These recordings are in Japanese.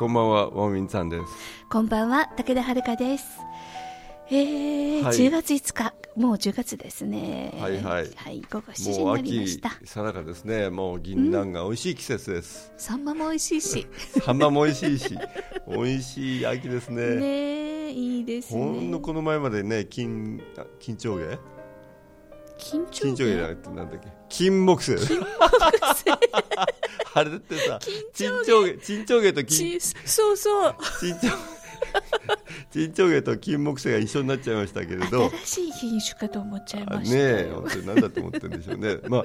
こんばんはウォンミンさんです。こんばんは武田遥です。えーはい。10月5日。もう10月ですね。はいはい。はい、午後7時になりま秋した。さなかですね。もう銀杏が美味しい季節です、サンマも美味しいし。サンマも美味しいし。美味しい秋ですね。ねえいいですね。ほんのこの前までね金あ金蝶芸金蝶芸じゃなくてなんだっけ？金木犀あれってさ金蝶芸金蝶芸と金ちそうそう。金蝶金蝶芸と金木犀が一緒になっちゃいましたけれど。新しい品種かと思っちゃいました。え本当に何だと思ってるんでしょうね。まあ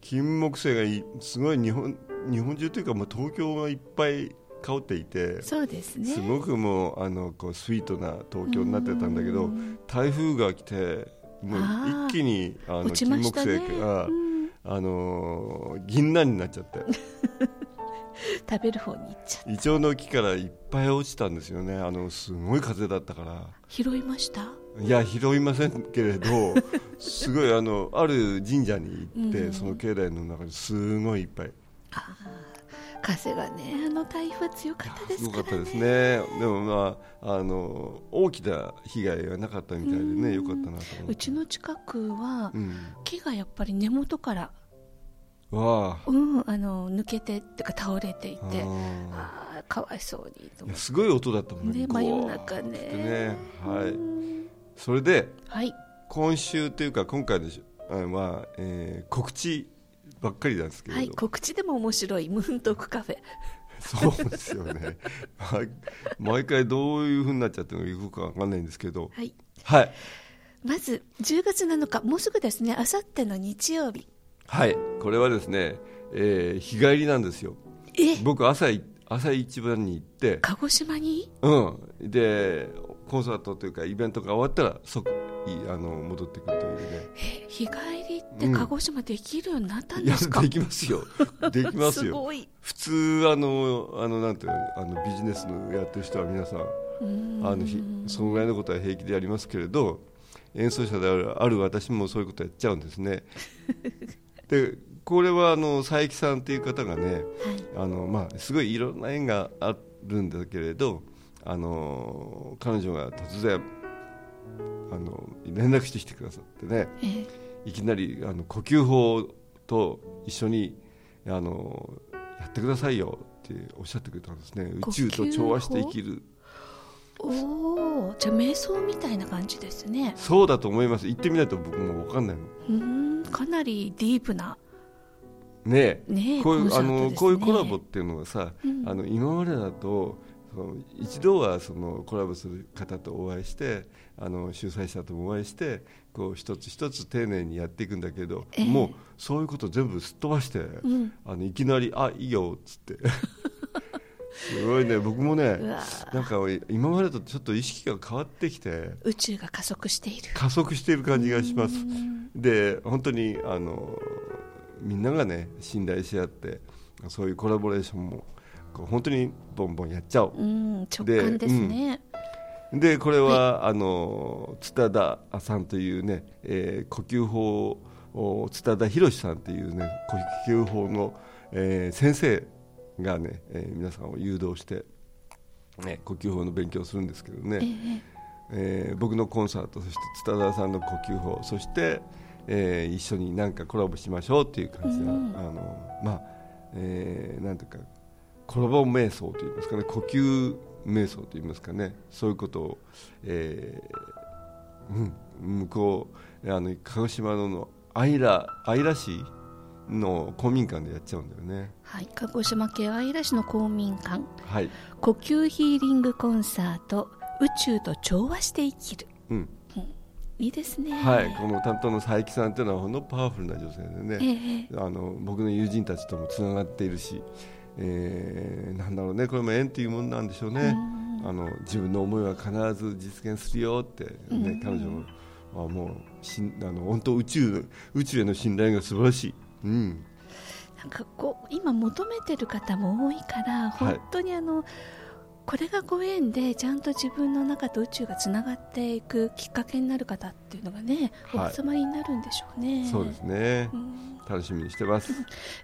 金木犀がいすごい日本日本中というかもう東京がいっぱい香っていてそうですね。すごくもうあのこうスイートな東京になってたんだけど台風が来てもう一気にあの金木犀が、あのー銀杏になっちゃって。食べる方に行っちゃうイチョウの木からいっぱい落ちたんですよね。あのすごい風だったから。拾いました？いや拾いませんけれどすごいあのある神社に行って、うん。その境内の中にすごいいっぱい風がね。あの台風強かったですすからね。ごかったですね。でもまああの大きな被害がなかったみたいでねよかったなと思って。うちの近くはうん。木がやっぱり根元から、わあ。うん、あの抜けてっていうか倒れていてあああかわいそうにとすごい音だったもんねゴー真夜中ね。ね。はい。うん。それではい。今週というか今回のしあは、えー告知ばっかりなんですけれど、はい告知でも面白い。ムーントークカフェ。そうですよね。毎毎回どういうふうになっちゃってるのかよくわかんないんですけど。はい。はい。まず10月7日もうすぐですね。あさっての日曜日。はい。これはですね、えー日帰りなんですよ。え？僕朝い朝一番に行って。鹿児島に？うん。でコンサートというかイベントが終わったら即いあの戻ってくるというね。え日帰りってうん鹿児島できるようになったんですか、できますよ。できますよ。ごい。普通あのあのなんていうのあのビジネスのやってる人は皆さんうん。あのひそのぐらいのことは平気でやりますけれど演奏者であるある私もそういうことやっちゃうんですね。でこれはあの佐伯さんっていう方がねはい。あの、まあ、すごいいろんな縁があるんだけれどあの彼女が突然あの連絡してきてくださってね。えーいきなりあの呼吸法と一緒にあのやってくださいよっておっしゃってくれたんですね。宇宙と調和して生きる。おおじゃあ瞑想みたいな感じですね。そうだと思います。行ってみないと僕も分かんないの。うん。かなりディープな。ねえ。ねこういうあのこういうコラボっていうのはさ、うん。あの今までだと一度はそのコラボする方とお会いしてあの主催者ともお会いしてこう一つ一つ丁寧にやっていくんだけど、ええ。もうそういうこと全部すっ飛ばして、ん。あのいきなり「あいいよ」っつって。すごいね。僕もねなんか今までとちょっと意識が変わってきて宇宙が加速している。加速している感じがします。で本当にあのみんながね信頼し合ってそういうコラボレーションもこう本当にボンボンやっちゃおう、うん直感ですね、でこれは、あの津田田さんというね、えー呼吸法を津田田博さんというね呼吸法の、えー先生がね、えー皆さんを誘導して、ね、呼吸法の勉強をするんですけどね、ええ。えー僕のコンサートそして津田田さんの呼吸法そして、えー一緒になんかコラボしましょうっていう感じで、うん。あのまあ、えーなんていうかコラボ瞑想といいますかね呼吸瞑想といいますかねそういうことを、えーうん、向こうあの鹿児島のの愛良愛良市の公民館でやっちゃうんだよね。はい、鹿児島県姶良市の公民館。はい、呼吸ヒーリングコンサート宇宙と調和して生きる。うん。いいですね。はい、この担当の佐伯さんというのはほんのパワフルな女性でね、ええ。あの僕の友人たちともつながっているし、えーなんだろうね。これも縁というものなんでしょうね。あの自分の思いは必ず実現するよってね、うん。彼女はもうしんあの本当宇宙宇宙への信頼が素晴らしい。うん。なんかこう今求めてる方も多いから本当にあの、はいこれがご縁でちゃんと自分の中と宇宙がつながっていくきっかけになる方っていうのがね、はい、お集まりになるんでしょうね。そうですね、うん、楽しみにしてます。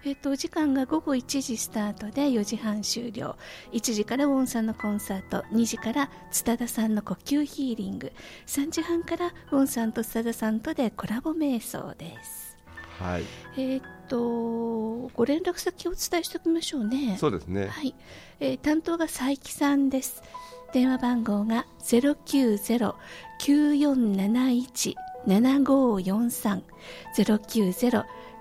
えっと、お時間が午後1時スタートで4時半終了。1時からウォンさんのコンサート、2時から津田田さんの呼吸ヒーリング、3時半からウォンさんと津田田さんとでコラボ瞑想です。はい。えっと、ご連絡先をお伝えしておきましょうね。そうですね。はい。えー、担当が佐伯さんです。電話番号が090-9471-7543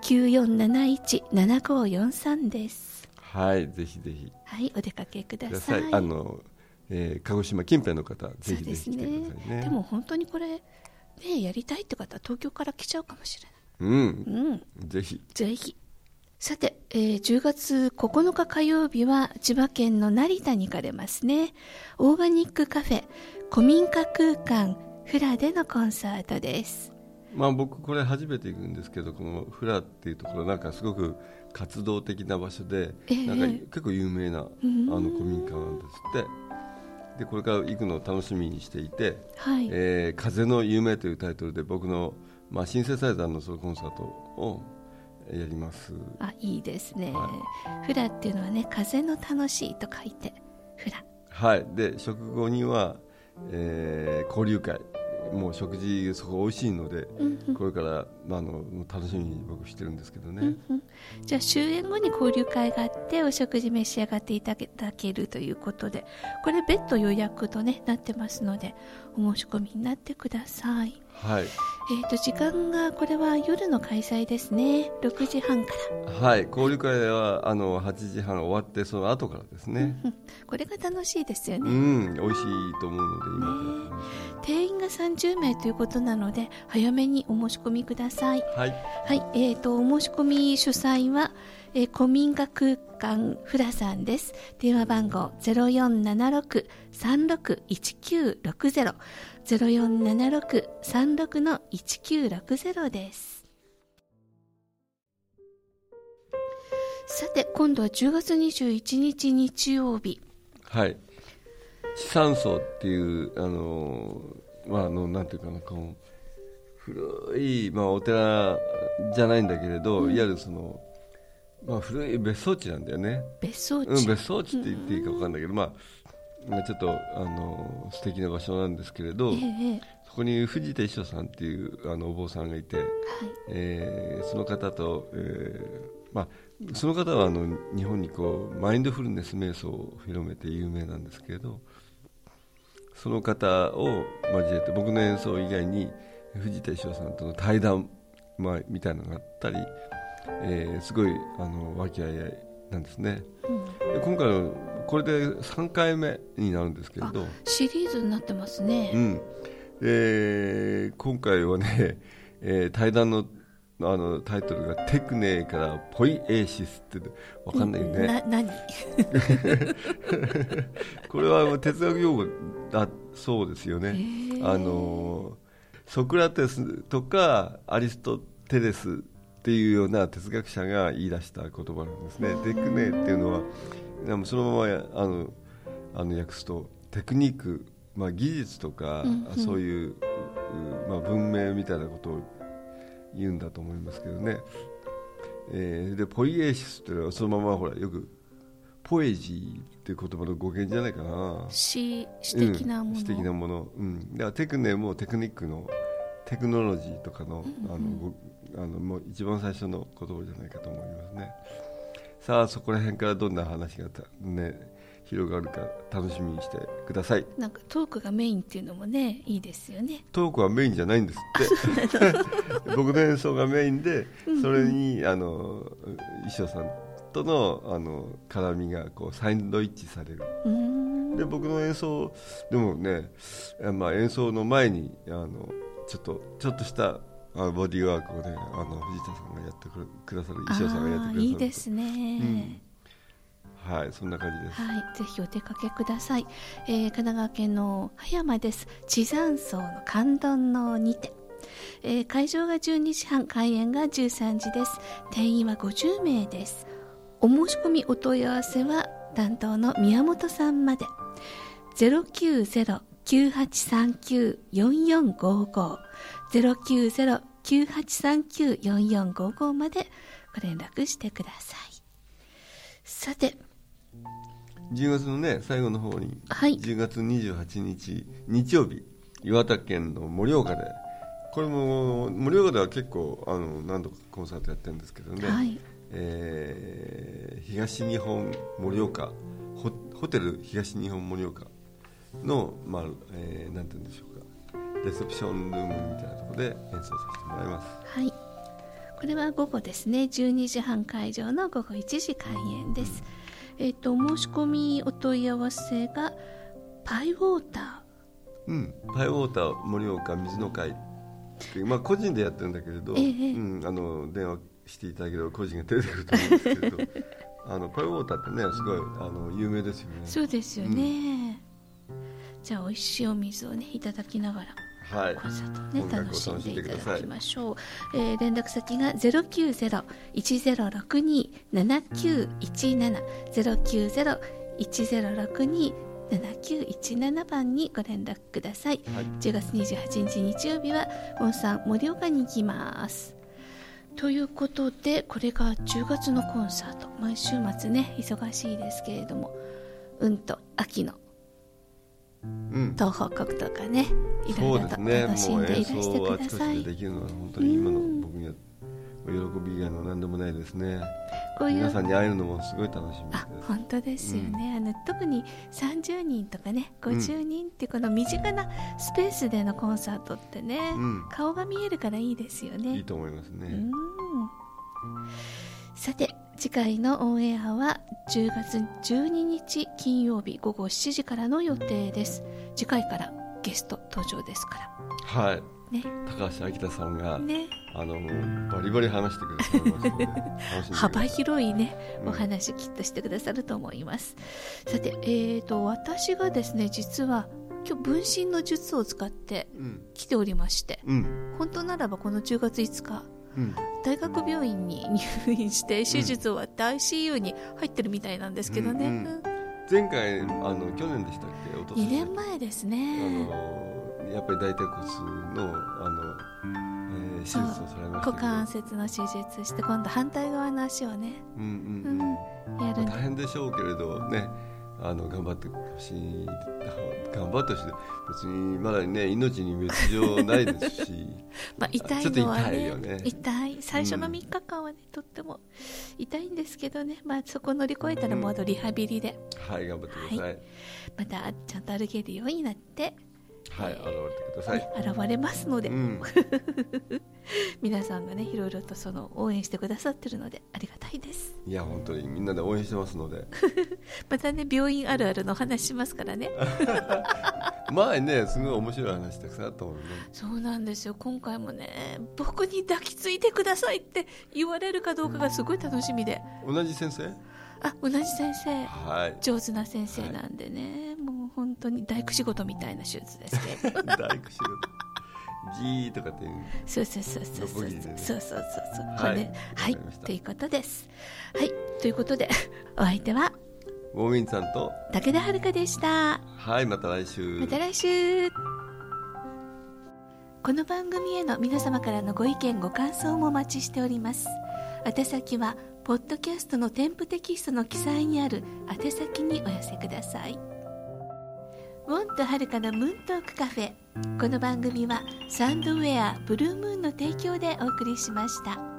090-9471-7543です。はい、ぜひぜひ。はい、お出かけください。あの、えー、鹿児島近辺の方、ぜひぜひ来てくださいね。でも本当にこれ、ね、やりたいって方、東京から来ちゃうかもしれない。うん、うん、ぜひ。ぜひ。さて、えー、10月9日火曜日は千葉県の成田に行かれますね。オーガニックカフェ、古民家空間、フラでのコンサートです。まあ僕これ初めて行くんですけど、このフラっていうところなんかすごく活動的な場所で、えー、なんか結構有名なあの古民家なんですって。でこれから行くのを楽しみにしていて「はい、えー、風の夢」というタイトルで僕の、まあ、シンセサイザーのソロコンサートをやります。あいいですね、はい、フラっていうのはね風の楽しいと書いてフラ。はい。で食後には、えー、交流会。もう食事そこ美味しいので、うんうん、これからあの楽しみに僕してるんですけどね、うんうん、じゃあ終演後に交流会があってお食事召し上がっていただけるということでこれ別途予約と、ね、なってますのでお申し込みになってください。はいえーと、時間がこれは夜の開催ですね。6時半から。はい交流会はあの8時半終わってその後からですね、これが楽しいですよね。うん美味しいと思うので今、ね、定員が30名ということなので早めにお申し込みください。はい、はいえーと、お申し込み主催はえー、古民家空間フラさんです。電話番号0476-361960 0476-36-1960です。さて、今度は10月21日日曜日。はい。地産層っていう、あの、まあ、あの、なんていうかな、この、古い、まあ、お寺じゃないんだけれど、うん、いわゆるその、まあ、古い別荘地なんだよね。別荘地、うん、別荘地って言っていいか分かんないけど、まあ、ちょっとあの素敵な場所なんですけれど、ええ、そこに藤田一生さんっていうあのお坊さんがいて、はい、えー、その方と、えーまあ、その方はあの日本にこうマインドフルネス瞑想を広めて有名なんですけれどその方を交えて僕の演奏以外に藤田一生さんとの対談、まあ、みたいなのがあったり、えー、すごいあの和気あいあいなんですね、うん、今回のこれで3回目になるんですけれど。シリーズになってますね、うん。えー、今回はね、えー、対談のあのタイトルが「テクネからポイエーシス」って分かんないよね、な何？これは哲学用語だそうですよね。あのソクラテスとかアリストテレスっていうような哲学者が言い出した言葉なんですね。テクネっていうのはそのままあのあの訳すとテクニック、まあ、技術とか、うんうん、そういう、まあ、文明みたいなことを言うんだと思いますけどね、えー、でポイエーシスというのはそのままほらよくポエジーっていう言葉の語源じゃないかな。詩詩的なもの、うん、詩的なもの、うん、だからテクネもテクニックのテクノロジーとかのあのあのもう一番最初の言葉じゃないかと思いますね。さあそこら辺からどんな話がね広がるか楽しみにしてください。なんかトークがメインっていうのもねいいですよね。トークはメインじゃないんですって。僕の演奏がメインでそれに、あの衣装さんとのあの絡みがこうサンドイッチされる。で僕の演奏でもね、まあ、演奏の前にあのちょっとちょっとしたあボディーワークをねあの藤田さんがやってくださる衣装さんがやってくださるいいですね、うん、はいそんな感じですはい、ぜひお出かけください。えー神奈川県の葉山です。地山荘の観音のにて。えー会場が12時半、開演が13時です。定員は50名です。お申し込みお問い合わせは担当の宮本さんまで。090-9839-4455 090-9839-4455までご連絡してください。さて、10月のね最後の方に、はい。10月28日日曜日岩手県の盛岡でこれも盛岡では結構あの何度かコンサートやってるんですけどね、はい。えー東日本盛岡ホホテル東日本盛岡の、まあえーなんて言うんでしょうかレセプションルームみたいなところで演奏させてもらいますはい。これは午後ですね。12時半会場の午後1時開演です。えっ、と、お申し込みお問い合わせが、パイウォータうん、パイウォーター盛岡水の会っていうまあ、個人でやってるんだけれど、ええうん、あの電話していただければ個人が出てくると思うんですけれど あのパイウォーターってねすごいあの有名ですよねー。そうですよね。じゃあ、美味しいお水をね、いただきながら。はい。コンサートをね音楽しんでいただきましょう、えー連絡先が090-1062-7917 090-1062-7917番にご連絡ください、はい。10月28日日曜日はモンさん盛岡に行きます。ということでこれが10月のコンサート。毎週末ね忙しいですけれども。うんと秋のうん、東北国とかねいろいろと楽しんでいらしてください。でできるのは本当に今の僕には喜び以外の何でもないですね。こういう皆さんに会えるのもすごい楽しみです。あ本当ですよね、あの特に30人とかね50人ってこの身近なスペースでのコンサートってね、うん。顔が見えるからいいですよいいねと思いますね、うん。さて次回のオンエアは10月12日金曜日午後7時からの予定です。次回からゲスト登場ですかはい。らね。高橋明さんが、ね。あのバリバリ話してくださいます。幅広いね、うん。お話きっとしてくださると思います。さて、えー、と私がですね実は今日分身の術を使ってうん。来ておりましてうん。本当ならばこの10月5日うん大学病院に入院して手術終わって ICU に入ってるみたいなんですけどね、うんうん。前回あの去年でしたっけ？おととし。2年前ですあねのやっぱり大腿骨のあの、えー手術をされました股関節の手術して今度反対側の足をね、うんうんううん。ん、やる大変でしょうけれどねあの頑張ってほしい頑張ってほしい。別にまだね命に別状ないですし。まあ、痛いちょっとのはね痛いよね。痛い。最初のうん3日間はね、とっても痛いんですけどね、まあ、そこ乗り越えたらもうあとリハビリで。はい頑張ってください。またちゃんと歩けるようになって、はい、現れてください、ね現れますので、うん。皆さんがねいろいろとその応援してくださってるのでありがたいですいや本当にみんなで応援してますので。またね病院あるあるのお話しますからね。前ねすごい面白い話たくさんあったもんね。そうなんですよ。今回もね僕に抱きついてくださいって言われるかどうかがすごい楽しみで。同じ先生？あ同じ先生。はい。上手な先生なんでね、もう本当に大工仕事みたいな手術ですけど。大工仕事じーとかっていう。そうそうそうそうそうそう。そうそうそう。はい。はい。ということです。はい。ということで お相手は？ウォーミンさんと？武田遥でした。はいまた来週。また来週。この番組への皆様からのご意見ご感想もお待ちしております。宛先はポッドキャストの添付テキストの記載にある宛先にお寄せください。ウォンとはるかのムーントークカフェこの番組はサンドウェアブルームーンの提供でお送りしました。